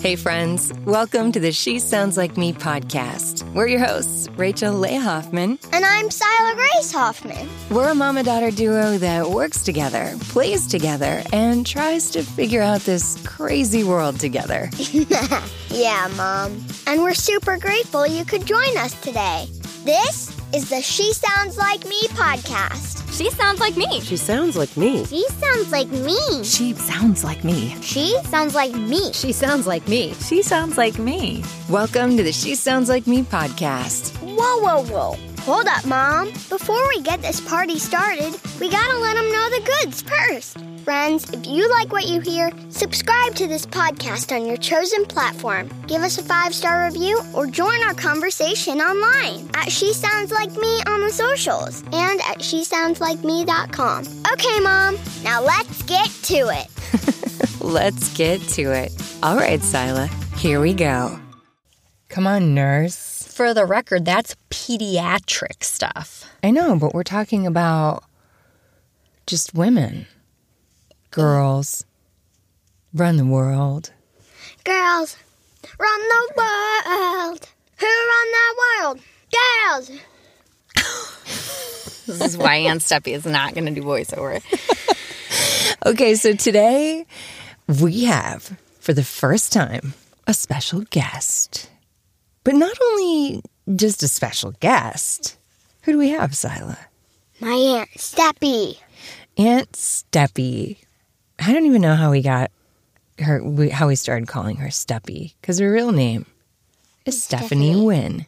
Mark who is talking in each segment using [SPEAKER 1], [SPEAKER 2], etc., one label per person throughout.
[SPEAKER 1] Hey, friends. Welcome to the She Sounds Like Me podcast. We're your hosts, Rachel Leigh Hoffman.
[SPEAKER 2] And I'm Sila Grace Hoffman.
[SPEAKER 1] We're a mama daughter duo that works together, plays together, and tries to figure out this crazy world together.
[SPEAKER 2] yeah, Mom. And we're super grateful you could join us today. This is the She Sounds Like Me podcast.
[SPEAKER 3] She sounds like me.
[SPEAKER 4] She sounds like me.
[SPEAKER 2] She sounds like me.
[SPEAKER 3] She sounds like me.
[SPEAKER 2] She sounds like me.
[SPEAKER 3] She sounds like me.
[SPEAKER 5] She sounds like me.
[SPEAKER 1] Welcome to the She Sounds Like Me podcast.
[SPEAKER 2] Whoa, whoa, whoa. Hold up, Mom. Before we get this party started, we gotta let them know the goods first. Friends, if you like what you hear, subscribe to this podcast on your chosen platform. Give us a five star review or join our conversation online at She Sounds Like Me on the socials and at SheSoundsLikeMe.com. Okay, Mom, now let's get to it.
[SPEAKER 1] Let's get to it. All right, Sila, here we go. Come on, nurse.
[SPEAKER 3] For the record, that's pediatric stuff.
[SPEAKER 1] I know, but we're talking about just women. Girls. Run the world.
[SPEAKER 2] Girls, run the world. Who run the world? Girls.
[SPEAKER 3] This is why Aunt Steppy is not going to do voiceover.
[SPEAKER 1] Okay, so today we have, for the first time, a special guest. But not only just a special guest. Who do we have, Sila?
[SPEAKER 2] My Aunt Steppy.
[SPEAKER 1] Aunt Steppy. I don't even know how we got her, we, how we started calling her Steppy, because her real name is Stephanie,
[SPEAKER 2] Stephanie.
[SPEAKER 1] Wynn.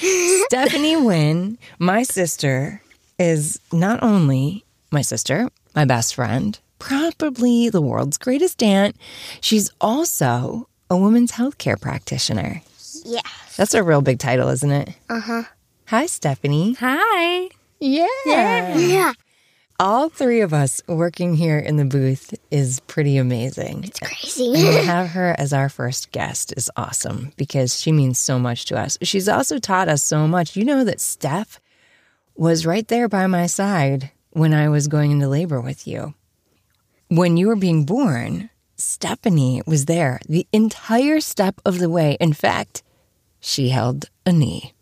[SPEAKER 1] Stephanie Wynn, my sister, is not only my sister, my best friend, probably the world's greatest aunt, she's also a women's healthcare practitioner.
[SPEAKER 2] Yeah.
[SPEAKER 1] That's a real big title, isn't it?
[SPEAKER 2] Uh huh.
[SPEAKER 1] Hi, Stephanie.
[SPEAKER 5] Hi.
[SPEAKER 1] Yeah.
[SPEAKER 2] Yeah.
[SPEAKER 1] All three of us working here in the booth is pretty amazing.
[SPEAKER 2] It's crazy.
[SPEAKER 1] And to have her as our first guest is awesome because she means so much to us. She's also taught us so much. You know that Steph was right there by my side when I was going into labor with you. When you were being born, Stephanie was there the entire step of the way. In fact, she held a knee,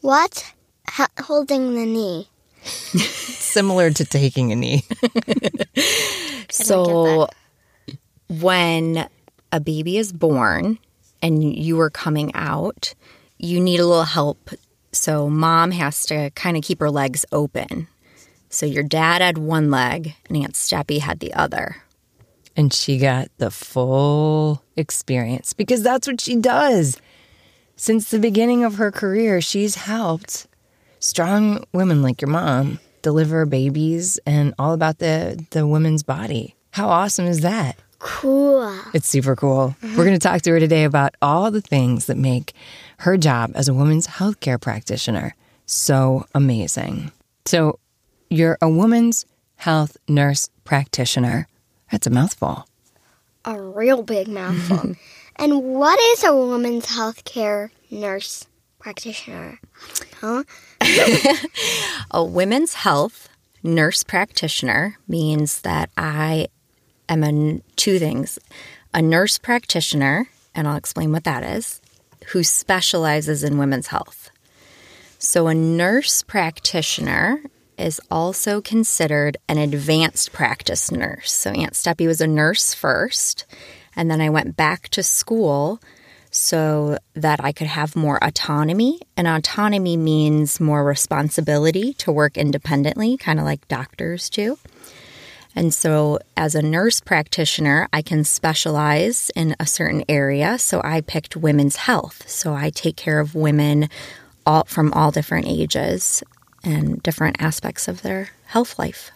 [SPEAKER 2] What? H- holding the knee.
[SPEAKER 1] Similar to taking a knee.
[SPEAKER 3] So, when a baby is born and you are coming out, you need a little help. So, mom has to kind of keep her legs open. So, your dad had one leg and Aunt Steppy had the other.
[SPEAKER 1] and she got the full experience because that's what she does. Since the beginning of her career, she's helped strong women like your mom deliver babies and all about the, the woman's body. How awesome is that?
[SPEAKER 2] Cool.
[SPEAKER 1] It's super cool. We're going to talk to her today about all the things that make her job as a woman's healthcare practitioner so amazing. So, you're a woman's health nurse practitioner. That's a mouthful.
[SPEAKER 2] A real big mouthful. and what is a woman's healthcare nurse practitioner? Huh?
[SPEAKER 3] A women's health nurse practitioner means that I am a two things a nurse practitioner, and I'll explain what that is, who specializes in women's health. So, a nurse practitioner is also considered an advanced practice nurse. So, Aunt Steppy was a nurse first, and then I went back to school so that I could have more autonomy. And autonomy means more responsibility to work independently, kind of like doctors do. And so, as a nurse practitioner, I can specialize in a certain area. So, I picked women's health. So, I take care of women all, from all different ages and different aspects of their health life.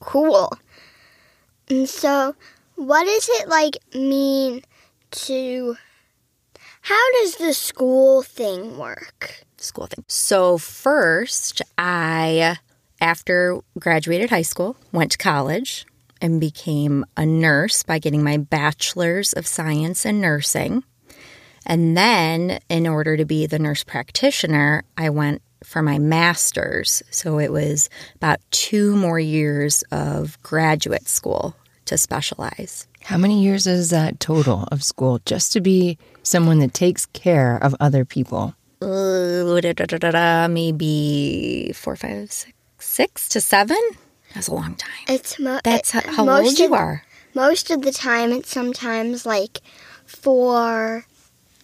[SPEAKER 2] Cool. And so, what does it like mean to. How does the school thing work?
[SPEAKER 3] school thing. So first, I after graduated high school, went to college and became a nurse by getting my bachelor's of science in nursing. And then in order to be the nurse practitioner, I went for my master's. So it was about 2 more years of graduate school to specialize.
[SPEAKER 1] How many years is that total of school just to be someone that takes care of other people?
[SPEAKER 3] Uh, da, da, da, da, da, maybe four, five, six, six to seven. That's a long time.
[SPEAKER 2] It's mo-
[SPEAKER 3] That's
[SPEAKER 2] it-
[SPEAKER 3] how, how
[SPEAKER 2] most
[SPEAKER 3] old you
[SPEAKER 2] of-
[SPEAKER 3] are.
[SPEAKER 2] Most of the time, it's sometimes like four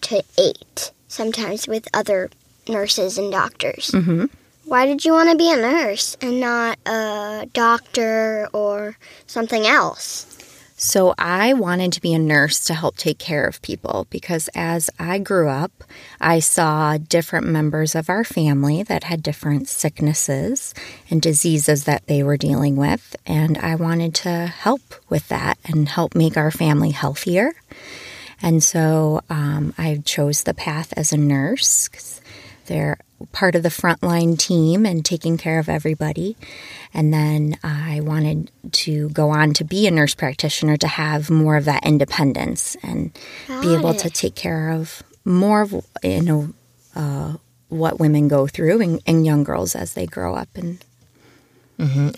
[SPEAKER 2] to eight. Sometimes with other nurses and doctors.
[SPEAKER 3] Mm-hmm.
[SPEAKER 2] Why did you want to be a nurse and not a doctor or something else?
[SPEAKER 3] So I wanted to be a nurse to help take care of people because as I grew up, I saw different members of our family that had different sicknesses and diseases that they were dealing with. And I wanted to help with that and help make our family healthier. And so um, I chose the path as a nurse. They're part of the frontline team and taking care of everybody. And then I wanted to go on to be a nurse practitioner to have more of that independence and be
[SPEAKER 2] Got
[SPEAKER 3] able to take care of more of you know uh, what women go through and, and young girls as they grow up and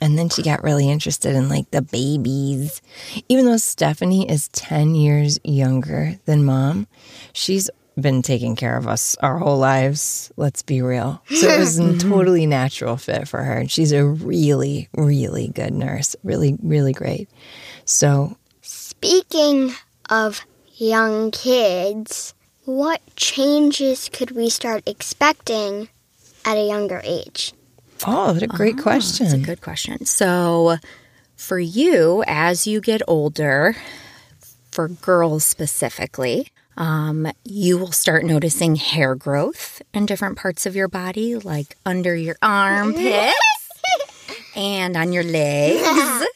[SPEAKER 1] And then she got really interested in like the babies. Even though Stephanie is 10 years younger than mom, she's been taking care of us our whole lives. Let's be real. So it was a totally natural fit for her. And she's a really, really good nurse. Really, really great. So
[SPEAKER 2] Speaking of young kids, what changes could we start expecting at a younger age?
[SPEAKER 1] Oh, what a great question.
[SPEAKER 3] That's a good question. So, for you, as you get older, for girls specifically, um, you will start noticing hair growth in different parts of your body, like under your armpits and on your legs.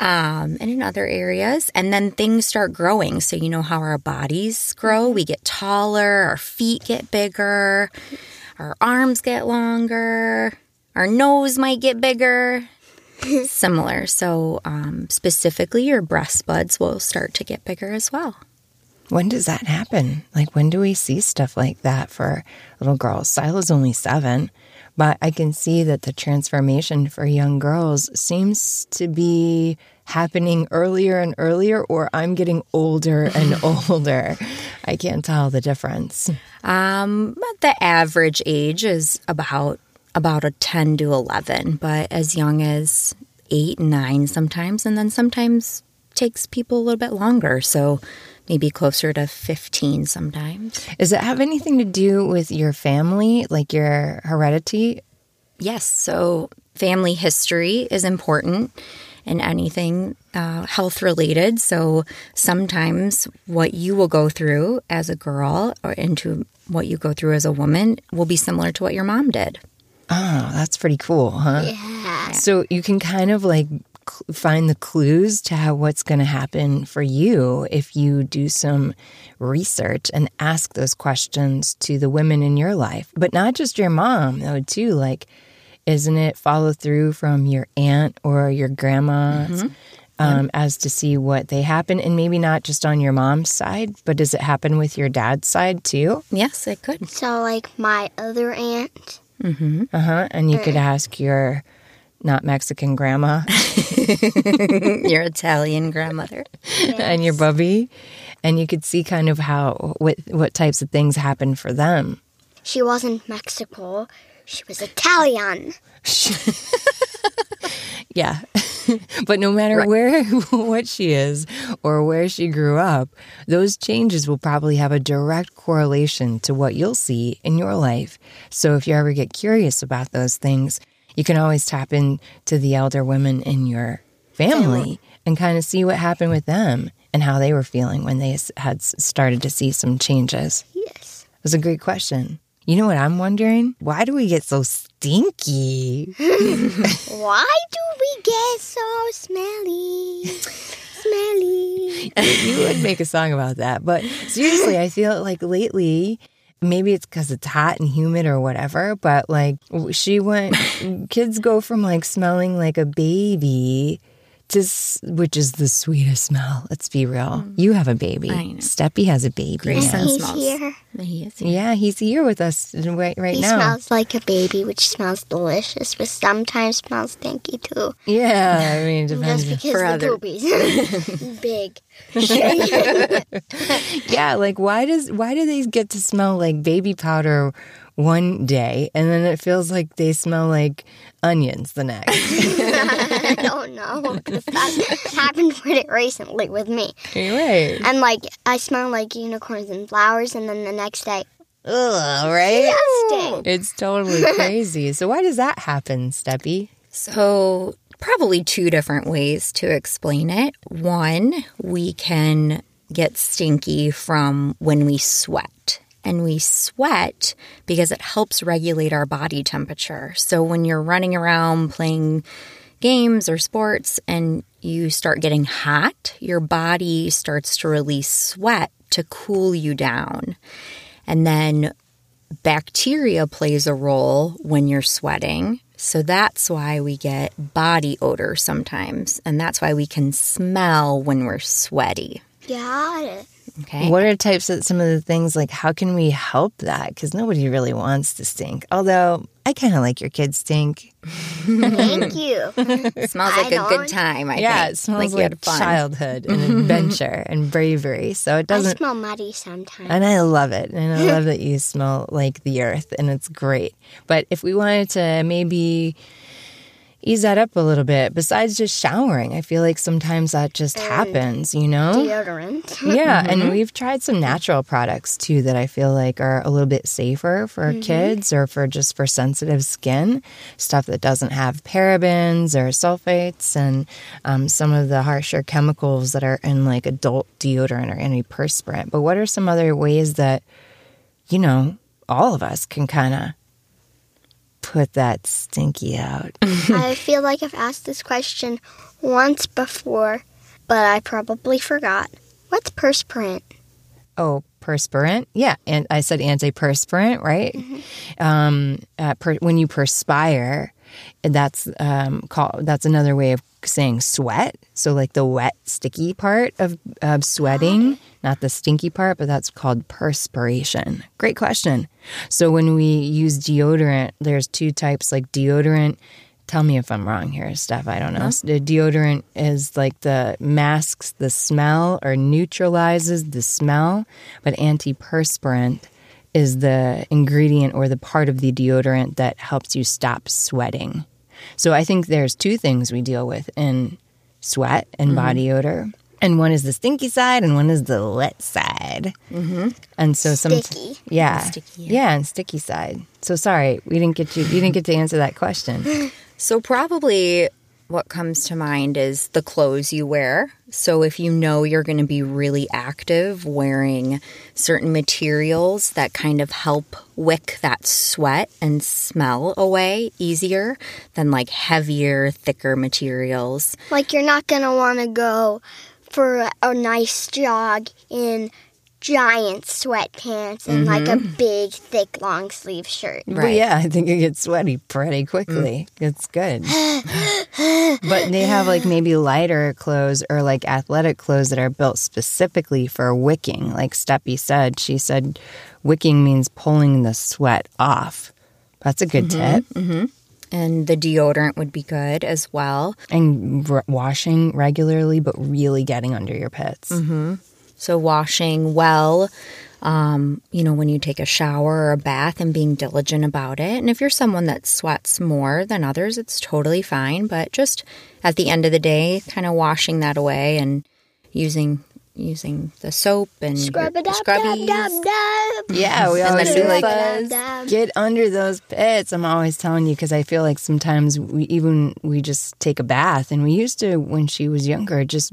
[SPEAKER 3] Um, and in other areas. And then things start growing. So, you know how our bodies grow? We get taller, our feet get bigger, our arms get longer, our nose might get bigger. Similar. So, um, specifically, your breast buds will start to get bigger as well.
[SPEAKER 1] When does that happen? Like, when do we see stuff like that for little girls? Sila's only seven, but I can see that the transformation for young girls seems to be happening earlier and earlier, or I'm getting older and older. I can't tell the difference.
[SPEAKER 3] Um, but the average age is about about a 10 to 11, but as young as 8 9 sometimes and then sometimes takes people a little bit longer. So maybe closer to 15 sometimes.
[SPEAKER 1] Does it have anything to do with your family, like your heredity?
[SPEAKER 3] Yes, so family history is important in anything uh, health related. So sometimes what you will go through as a girl or into what you go through as a woman will be similar to what your mom did.
[SPEAKER 1] Oh, that's pretty cool, huh?
[SPEAKER 2] Yeah.
[SPEAKER 1] So you can kind of like cl- find the clues to how what's going to happen for you if you do some research and ask those questions to the women in your life, but not just your mom though too. Like, isn't it follow through from your aunt or your grandma? Um, as to see what they happen, and maybe not just on your mom's side, but does it happen with your dad's side too?
[SPEAKER 3] Yes, it could.
[SPEAKER 2] So, like my other aunt.
[SPEAKER 1] Uh huh. And you could ask your not Mexican grandma
[SPEAKER 3] your Italian grandmother.
[SPEAKER 1] and your bubby, and you could see kind of how what what types of things happen for them.
[SPEAKER 2] She wasn't Mexico. She was Italian.
[SPEAKER 1] Yeah, but no matter where what she is or where she grew up, those changes will probably have a direct correlation to what you'll see in your life. So if you ever get curious about those things, you can always tap into the elder women in your family and kind of see what happened with them and how they were feeling when they had started to see some changes.
[SPEAKER 2] Yes.
[SPEAKER 1] It was a great question. You know what I'm wondering? Why do we get so stinky?
[SPEAKER 2] Why do we get so smelly? Smelly.
[SPEAKER 1] you would make a song about that. But seriously, I feel like lately, maybe it's because it's hot and humid or whatever, but like she went, kids go from like smelling like a baby Just, which is the sweetest smell. Let's be real. Mm. You have a baby.
[SPEAKER 3] I know.
[SPEAKER 1] Steppy has a baby.
[SPEAKER 3] Grayson
[SPEAKER 2] He's
[SPEAKER 3] smells.
[SPEAKER 2] here.
[SPEAKER 3] He is.
[SPEAKER 1] Yeah, he's here with us right, right
[SPEAKER 2] He
[SPEAKER 1] now.
[SPEAKER 2] smells like a baby, which smells delicious, but sometimes smells stinky too.
[SPEAKER 1] yeah, I mean, it depends.
[SPEAKER 2] Just because
[SPEAKER 3] For
[SPEAKER 2] the
[SPEAKER 3] other-
[SPEAKER 2] poopies big.
[SPEAKER 1] Yeah, like why does why do they get to smell like baby powder one day and then it feels like they smell like onions the next?
[SPEAKER 2] I don't know that happened pretty recently with me.
[SPEAKER 1] You're right.
[SPEAKER 2] And like I smell like unicorns and flowers, and then the next day,
[SPEAKER 1] Ugh, right?
[SPEAKER 2] disgusting.
[SPEAKER 1] It's totally crazy. So why does that happen, Steppy?
[SPEAKER 3] So, probably two different ways to explain it. One, we can get stinky from when we sweat. And we sweat because it helps regulate our body temperature. So, when you're running around playing games or sports and you start getting hot, your body starts to release sweat to cool you down. And then bacteria plays a role when you're sweating. So that's why we get body odor sometimes. And that's why we can smell when we're sweaty.
[SPEAKER 2] Got it.
[SPEAKER 3] Okay.
[SPEAKER 1] What are types of some of the things like how can we help that? Because nobody really wants to stink. Although I kind of like your kids stink.
[SPEAKER 2] Thank you.
[SPEAKER 3] It smells like
[SPEAKER 2] I
[SPEAKER 3] a
[SPEAKER 2] don't-
[SPEAKER 3] good time, I
[SPEAKER 1] yeah,
[SPEAKER 3] think.
[SPEAKER 1] it smells
[SPEAKER 3] you
[SPEAKER 1] like,
[SPEAKER 3] had fun.
[SPEAKER 1] childhood and adventure and bravery. So it doesn't.
[SPEAKER 2] smell muddy sometimes.
[SPEAKER 1] And I love it. And I love that you smell like the earth and it's great. But if we wanted to maybe ease that up a little bit, besides just showering, I feel like sometimes that just happens, you know?
[SPEAKER 2] Deodorant.
[SPEAKER 1] Yeah, and we've tried some natural products too that I feel like are a little bit safer for kids or for just for sensitive skin. Stuff that doesn't have parabens or sulfates and um, some of the harsher chemicals that are in like adult deodorant or antiperspirant. But what are some other ways that, you know, all of us can kind of put that stinky out?
[SPEAKER 2] I feel like I've asked this question once before, but I probably forgot. What's perspirant?
[SPEAKER 1] Oh, perspirant. Yeah, and I said antiperspirant, right? Um, uh, per, when you perspire, that's um, called. That's another way of saying sweat. So like the wet, sticky part of, of sweating, not the stinky part, but that's called perspiration. Great question. So when we use deodorant, there's two types, like deodorant. Tell me if I'm wrong here, Steph. I don't know. The deodorant is like the masks the smell or neutralizes the smell, but antiperspirant is the ingredient or the part of the deodorant that helps you stop sweating. So I think there's two things we deal with in sweat and body odor. And one is the stinky side and one is the wet side. Mm-hmm. And so some
[SPEAKER 2] Sticky.
[SPEAKER 1] yeah.
[SPEAKER 3] Sticky,
[SPEAKER 1] yeah. and sticky side. So sorry, we didn't get you you didn't get to answer that question.
[SPEAKER 3] So, probably what comes to mind is the clothes you wear. So, if you know you're going to be really active, wearing certain materials that kind of help wick that sweat and smell away easier than like heavier, thicker materials.
[SPEAKER 2] Like you're not gonna want to go for a nice jog in giant sweatpants and like a mm-hmm. big, thick, long sleeve shirt.
[SPEAKER 1] But yeah, I think it gets sweaty pretty quickly. Mm. It's good. but they have like maybe lighter clothes or like athletic clothes that are built specifically for wicking. Like Steppy said, she said wicking means pulling the sweat off. That's a good mm-hmm, tip. Mm-hmm.
[SPEAKER 3] And the deodorant would be good as well.
[SPEAKER 1] And r- washing regularly, but really getting under your pits.
[SPEAKER 3] So, washing well, um, you know, when you take a shower or a bath and being diligent about it. And if you're someone that sweats more than others, it's totally fine. But just at the end of the day, kind of washing that away and using using the soap and
[SPEAKER 2] Scrub
[SPEAKER 3] your
[SPEAKER 2] it up,
[SPEAKER 3] scrubbies.
[SPEAKER 2] dub, dub, dub.
[SPEAKER 1] Yeah, we
[SPEAKER 3] And
[SPEAKER 1] always
[SPEAKER 3] then
[SPEAKER 1] do
[SPEAKER 3] do
[SPEAKER 1] like
[SPEAKER 3] like-
[SPEAKER 1] get under those pits. I'm always telling you because I feel like sometimes we even we just take a bath, and we used to when she was younger just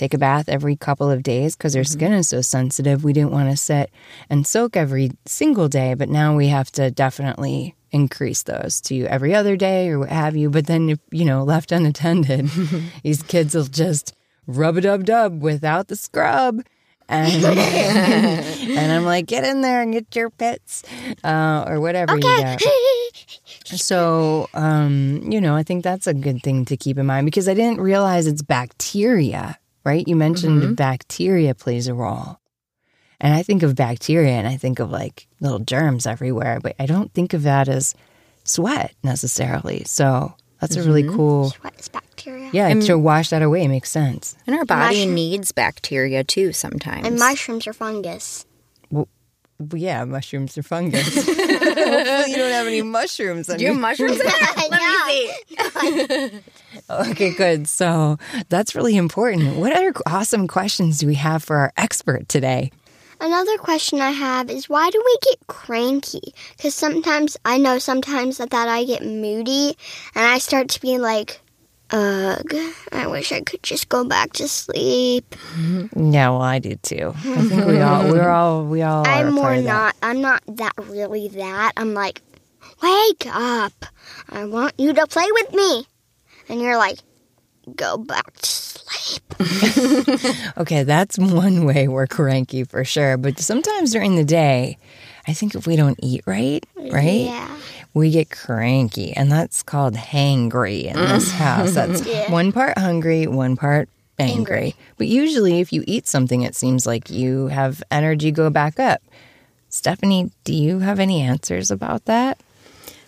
[SPEAKER 1] take a bath every couple of days because her skin is so sensitive. We didn't want to sit and soak every single day, but now we have to definitely increase those to every other day or what have you. But then if you know left unattended, these kids will just rub a dub dub without the scrub. and and I'm like, get in there and get your pets, uh, or whatever you got. So, um, you know, I think that's a good thing to keep in mind because I didn't realize it's bacteria, right? You mentioned mm-hmm. bacteria plays a role. And I think of bacteria and I think of like little germs everywhere, but I don't think of that as sweat necessarily. So that's a really mm-hmm. cool,
[SPEAKER 2] What is bacteria?
[SPEAKER 1] yeah, to wash that away makes sense.
[SPEAKER 3] And our body
[SPEAKER 2] Mushroom-
[SPEAKER 3] needs bacteria too sometimes.
[SPEAKER 2] And mushrooms are fungus.
[SPEAKER 1] Well, yeah, mushrooms are fungus. Hopefully, you don't have any mushrooms. On
[SPEAKER 3] Do you
[SPEAKER 1] your-
[SPEAKER 3] have mushrooms?
[SPEAKER 2] Let
[SPEAKER 3] me see.
[SPEAKER 1] Okay, good. So that's really important. What other awesome questions do we have for our expert today?
[SPEAKER 2] Another question I have is why do we get cranky? Because sometimes I know sometimes that, that I get moody and I start to be like, ugh, I wish I could just go back to sleep.
[SPEAKER 1] Yeah, well, I do too. I think we all, we're all, we all.
[SPEAKER 2] I'm more not, I'm not that really that. I'm like, wake up. I want you to play with me. And you're like, go back to sleep.
[SPEAKER 1] Okay, that's one way we're cranky for sure. But sometimes during the day, I think if we don't eat right, right,
[SPEAKER 2] Yeah.
[SPEAKER 1] We get cranky, and that's called hangry in this mm. house. That's
[SPEAKER 2] Yeah.
[SPEAKER 1] one part hungry, one part angry.
[SPEAKER 2] Angry.
[SPEAKER 1] But usually, if you eat something, it seems like you have energy go back up. Stephanie, do you have any answers about that?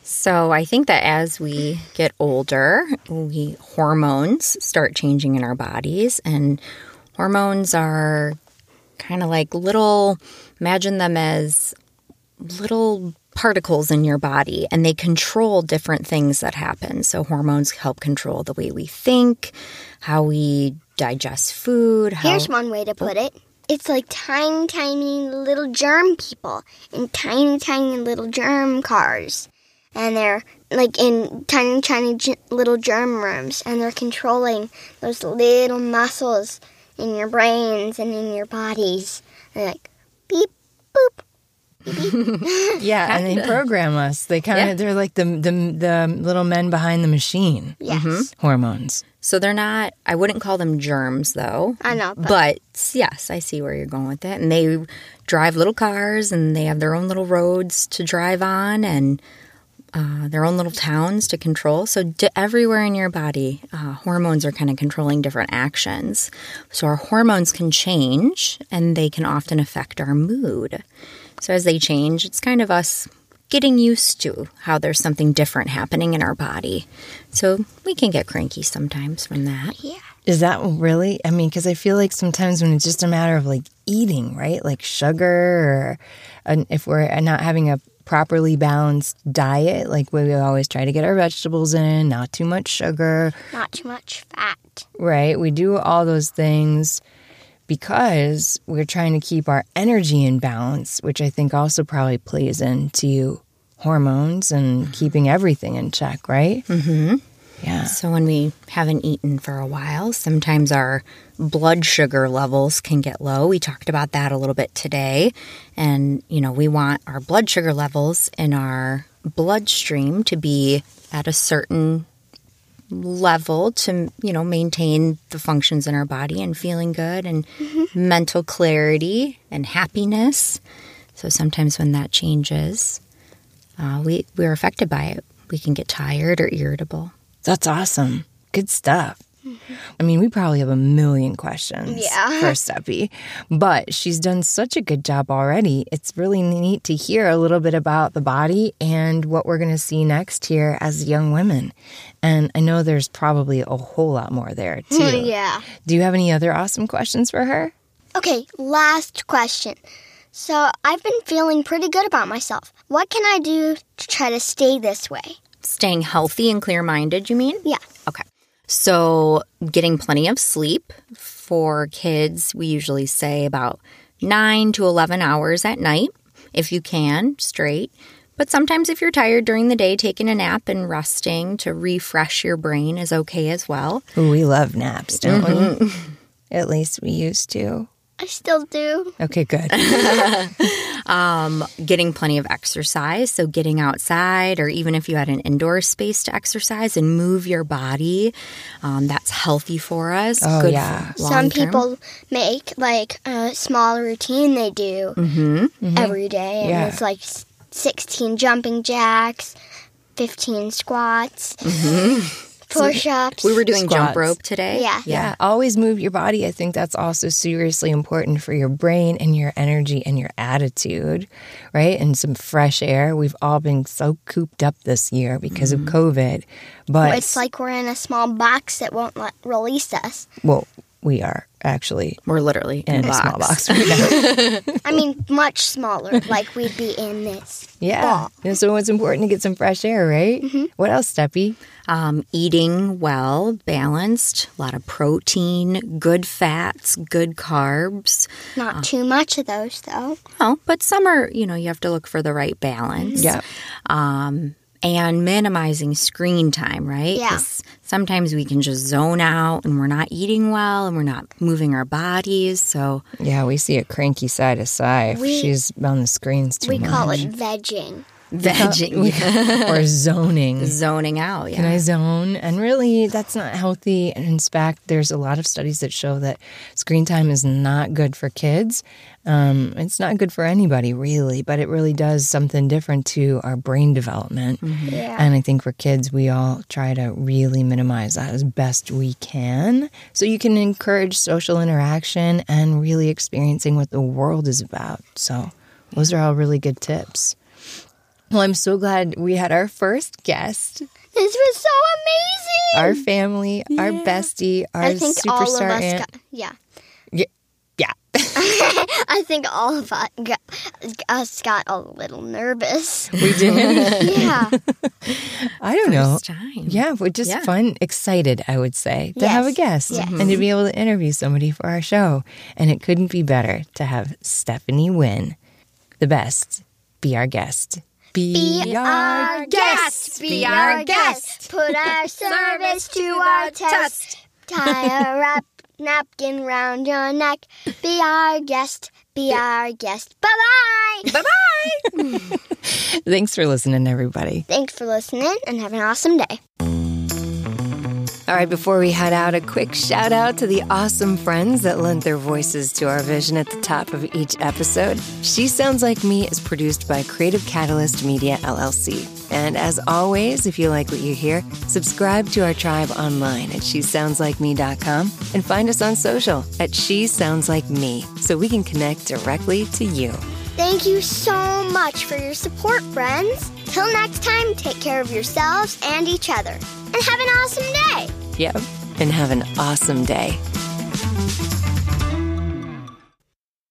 [SPEAKER 3] So I think that as we get older, we hormones start changing in our bodies and hormones are kind of like little imagine them as little particles in your body and they control different things that happen. So hormones help control the way we think, how we digest food, how
[SPEAKER 2] Here's one way to put it. It's like tiny, tiny little germ people in tiny, tiny little germ cars. And they're like in tiny, tiny little germ rooms. And they're controlling those little muscles in your brains and in your bodies. They're like beep, boop.
[SPEAKER 1] Yeah, and they program us. They kind of
[SPEAKER 3] Yeah.
[SPEAKER 1] they're like the the the little men behind the machine.
[SPEAKER 2] Yes.
[SPEAKER 1] Hormones.
[SPEAKER 3] So they're not, I wouldn't call them germs though.
[SPEAKER 2] I know, but,
[SPEAKER 3] But yes, I see where you're going with it. And they drive little cars and they have their own little roads to drive on and uh, their own little towns to control. So d- everywhere in your body, uh, hormones are kind of controlling different actions. So our hormones can change and they can often affect our mood. So as they change, it's kind of us getting used to how there's something different happening in our body. So we can get cranky sometimes from that.
[SPEAKER 2] yeah.
[SPEAKER 1] Is that really? I mean, because I feel like sometimes when it's just a matter of like eating, right? Like sugar, or and if we're not having a properly balanced diet, like we always try to get our vegetables in, not too much sugar,
[SPEAKER 2] Not too much fat.
[SPEAKER 1] right? We do all those things because we're trying to keep our energy in balance, which I think also probably plays into hormones and keeping everything in check, right? Mm-hmm. Yeah.
[SPEAKER 3] So when we haven't eaten for a while, sometimes our blood sugar levels can get low. We talked about that a little bit today. And, you know, we want our blood sugar levels in our bloodstream to be at a certain level to, you know, maintain the functions in our body and feeling good and mental clarity and happiness. So sometimes when that changes, uh, we, we're affected by it. We can get tired or irritable.
[SPEAKER 1] That's awesome. Good stuff. I mean, we probably have a million questions
[SPEAKER 2] Yeah.
[SPEAKER 1] for Steppy, but she's done such a good job already. It's really neat to hear a little bit about the body and what we're going to see next here as young women. And I know there's probably a whole lot more there, too.
[SPEAKER 2] yeah.
[SPEAKER 1] Do you have any other awesome questions for her?
[SPEAKER 2] Okay, last question. So, I've been feeling pretty good about myself. What can I do to try to stay this way?
[SPEAKER 3] Staying healthy and clear minded, you mean?
[SPEAKER 2] Yeah.
[SPEAKER 3] Okay. So, getting plenty of sleep for kids, we usually say about 9 to 11 hours at night, if you can, straight. But sometimes, if you're tired during the day, taking a nap and resting to refresh your brain is okay as well.
[SPEAKER 1] We love naps, don't we? Mm-hmm. At least we used to.
[SPEAKER 2] I still do.
[SPEAKER 1] Okay, good.
[SPEAKER 3] um, getting plenty of exercise. So, getting outside, or even if you had an indoor space to exercise and move your body, um, that's healthy for us.
[SPEAKER 1] Oh,
[SPEAKER 3] Good
[SPEAKER 1] yeah.
[SPEAKER 2] Some people make like a small routine they do every day, and
[SPEAKER 1] Yeah.
[SPEAKER 2] it's like 16 jumping jacks, 15 squats, push ups.
[SPEAKER 3] We were doing jump rope today.
[SPEAKER 2] Yeah.
[SPEAKER 1] Yeah, always move your body. I think that's also seriously important for your brain and your energy and your attitude, right? And some fresh air. We've all been so cooped up this year because of mm-hmm. COVID, but
[SPEAKER 2] It's like we're in a small box that won't let, release us.
[SPEAKER 1] well, we are actually
[SPEAKER 3] We're literally in,
[SPEAKER 1] in
[SPEAKER 3] a
[SPEAKER 1] a small
[SPEAKER 3] box.
[SPEAKER 1] box right now.
[SPEAKER 2] I mean, much smaller, like we'd be in this.
[SPEAKER 1] yeah,
[SPEAKER 2] ball.
[SPEAKER 1] and so it's important to get some fresh air, right? What else, Steppy?
[SPEAKER 3] Um, eating well, balanced, a lot of protein, good fats, good carbs.
[SPEAKER 2] Not too much of those, though.
[SPEAKER 3] Oh, but some are, you know, you have to look for the right balance.
[SPEAKER 1] Yeah.
[SPEAKER 3] Um, and minimizing screen time, right?
[SPEAKER 2] Yeah.
[SPEAKER 3] 'Cause Sometimes we can just zone out and we're not eating well and we're not moving our bodies. So,
[SPEAKER 1] Yeah, we see a cranky side of Sai.
[SPEAKER 2] We-
[SPEAKER 1] She's on the screens too
[SPEAKER 2] We
[SPEAKER 1] much.
[SPEAKER 2] call it vegging.
[SPEAKER 3] vegging,
[SPEAKER 1] or zoning.
[SPEAKER 3] zoning out. Yeah.
[SPEAKER 1] Can I zone? And really, that's not healthy. And in fact, there's a lot of studies that show that screen time is not good for kids. Um, it's not good for anybody, really, but it really does something different to our brain development.
[SPEAKER 2] Yeah.
[SPEAKER 1] And I think for kids, we all try to really minimize that as best we can. So you can encourage social interaction and really experiencing what the world is about. So those are all really good tips. Well, I'm so glad we had our first guest
[SPEAKER 2] This was so amazing.
[SPEAKER 1] our family, our bestie, our
[SPEAKER 2] I think all of
[SPEAKER 1] superstar
[SPEAKER 2] us
[SPEAKER 1] aunt.
[SPEAKER 2] got, yeah.
[SPEAKER 1] Yeah, yeah.
[SPEAKER 2] I think all of us got, us got a little nervous.
[SPEAKER 1] we did.
[SPEAKER 2] Yeah.
[SPEAKER 1] I don't know.
[SPEAKER 3] Time.
[SPEAKER 1] Yeah, we're just
[SPEAKER 3] Yeah.
[SPEAKER 1] fun, excited, I would say, to have a guest
[SPEAKER 2] yes.
[SPEAKER 1] and to be able to interview somebody for our show. And it couldn't be better to have Stephanie Wynn, the best, be our guest.
[SPEAKER 2] Be our guest. Be our guest. Put our service to our test. Tie a wrap napkin round your neck. Be our guest. Be our guest. Bye bye.
[SPEAKER 3] Bye bye.
[SPEAKER 1] Thanks for listening, everybody.
[SPEAKER 2] Thanks for listening and have an awesome day.
[SPEAKER 1] All right, before we head out, a quick shout out to the awesome friends that lent their voices to our vision at the top of each episode. She Sounds Like Me is produced by Creative Catalyst Media LLC. And as always, if you like what you hear, subscribe to our tribe online at shesoundslikeme.com and find us on social at She Sounds Like Me so we can connect directly to you.
[SPEAKER 2] Thank you so much for your support, friends. Till next time, take care of yourselves and each other. And have an awesome day.
[SPEAKER 1] Yep, and have an awesome day.